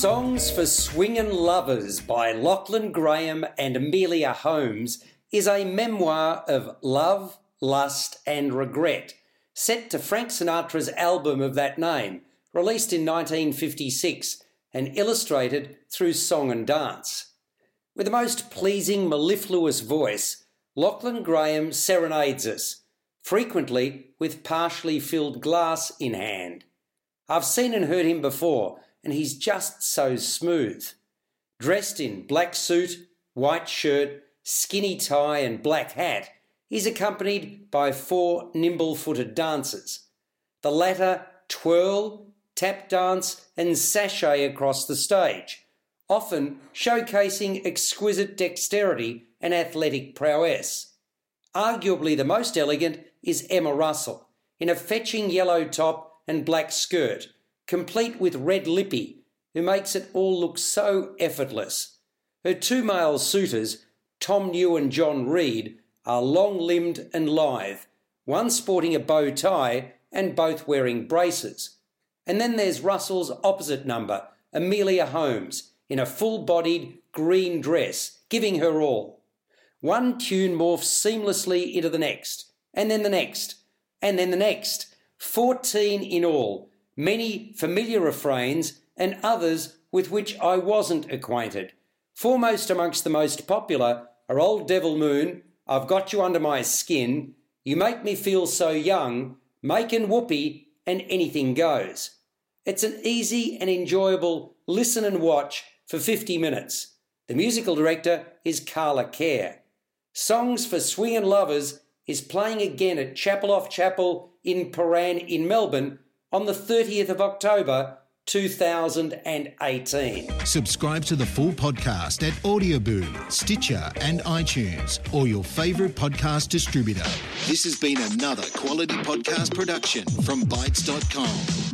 Songs for Swingin' Lovers by Lachlan Graham and Amelia Holmes is a memoir of love, lust, and regret, set to Frank Sinatra's album of that name, released in 1956 and illustrated through song and dance. With a most pleasing, mellifluous voice, Lachlan Graham serenades us, frequently with partially filled glass in hand. I've seen and heard him before, and he's just so smooth. Dressed in black suit, white shirt, skinny tie, and black hat, he's accompanied by four nimble footed dancers. The latter twirl, tap dance, and sashay across the stage, often showcasing exquisite dexterity and athletic prowess. Arguably the most elegant is Emma Russell, in a fetching yellow top and black skirt, complete with red lippy, who makes it all look so effortless. Her two male suitors, Tom New and John Reed, are long limbed and lithe, one sporting a bow tie and both wearing braces. And then there's Russell's opposite number, Amelia Holmes, in a full bodied green dress, giving her all. One tune morphs seamlessly into the next, and then the next, and then the next. Fourteen in all, many familiar refrains and others with which I wasn't acquainted. Foremost amongst the most popular are Old Devil Moon, I've Got You Under My Skin, You Make Me Feel So Young, Makin' Whoopee, and Anything Goes. It's an easy and enjoyable listen and watch for 50 minutes. The musical director is Carla Kerr. Songs for Swingin' Lovers is playing again at Chapel off Chapel in Prahran in Melbourne on the 30th of October 2018. Subscribe to the full podcast at Audioboom, Stitcher, and iTunes, or your favourite podcast distributor. This has been another quality podcast production from Bytes.com.